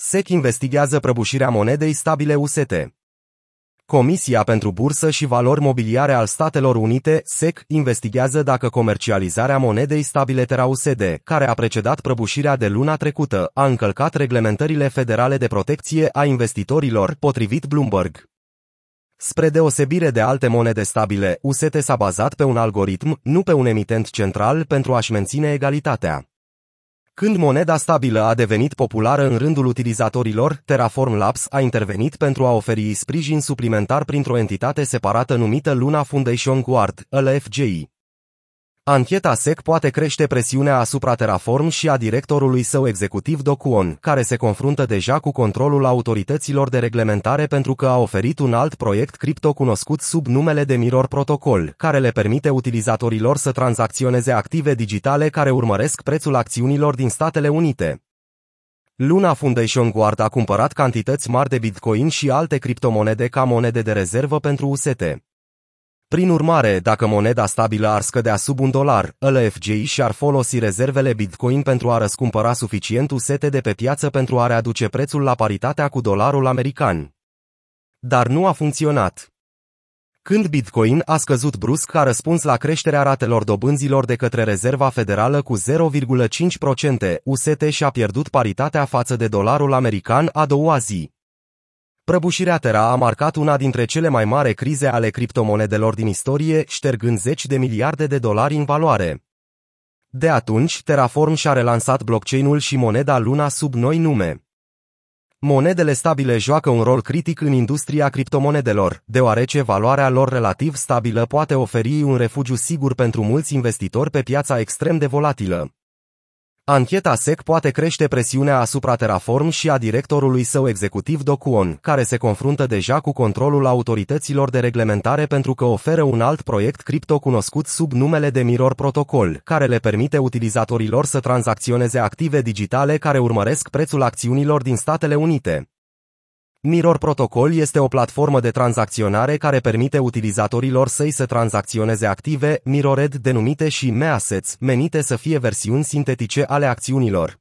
SEC investigează prăbușirea monedei stabile UST. Comisia pentru Bursă și Valori Mobiliare al Statelor Unite, SEC, investigează dacă comercializarea monedei stabile TeraUSD, care a precedat prăbușirea de luna trecută, a încălcat reglementările federale de protecție a investitorilor, potrivit Bloomberg. Spre deosebire de alte monede stabile, UST s-a bazat pe un algoritm, nu pe un emitent central, pentru a-și menține egalitatea. Când moneda stabilă a devenit populară în rândul utilizatorilor, Terraform Labs a intervenit pentru a oferi sprijin suplimentar printr-o entitate separată numită Luna Foundation Guard, LFGI. Ancheta SEC poate crește presiunea asupra Terraform și a directorului său executiv Docuon, care se confruntă deja cu controlul autorităților de reglementare pentru că a oferit un alt proiect cripto cunoscut sub numele de Mirror Protocol, care le permite utilizatorilor să tranzacționeze active digitale care urmăresc prețul acțiunilor din Statele Unite. Luna Foundation Guard a cumpărat cantități mari de Bitcoin și alte criptomonede ca monede de rezervă pentru UST. Prin urmare, dacă moneda stabilă ar scădea sub un dolar, LFG și-ar folosi rezervele Bitcoin pentru a răscumpăra suficient usete de pe piață pentru a readuce prețul la paritatea cu dolarul american. Dar nu a funcționat. Când Bitcoin a scăzut brusc a răspuns la creșterea ratelor dobânzilor de către Rezerva Federală cu 0,5%, UST și-a pierdut paritatea față de dolarul american a doua zi. Prăbușirea Terra a marcat una dintre cele mai mari crize ale criptomonedelor din istorie, ștergând zeci de miliarde de dolari în valoare. De atunci, Terraform și-a relansat blockchain-ul și moneda Luna sub noi nume. Monedele stabile joacă un rol critic în industria criptomonedelor, deoarece valoarea lor relativ stabilă poate oferi un refugiu sigur pentru mulți investitori pe piața extrem de volatilă. Ancheta SEC poate crește presiunea asupra Terraform și a directorului său executiv Docuon, care se confruntă deja cu controlul autorităților de reglementare pentru că oferă un alt proiect cripto cunoscut sub numele de Mirror Protocol, care le permite utilizatorilor să tranzacționeze active digitale care urmăresc prețul acțiunilor din Statele Unite. Mirror Protocol este o platformă de tranzacționare care permite utilizatorilor săi să tranzacționeze active, Mirrored denumite și meassets, menite să fie versiuni sintetice ale acțiunilor.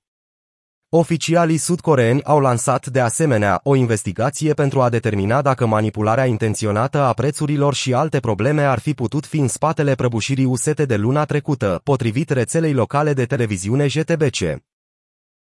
Oficialii sudcoreeni au lansat de asemenea o investigație pentru a determina dacă manipularea intenționată a prețurilor și alte probleme ar fi putut fi în spatele prăbușirii usete de luna trecută, potrivit rețelei locale de televiziune JTBC.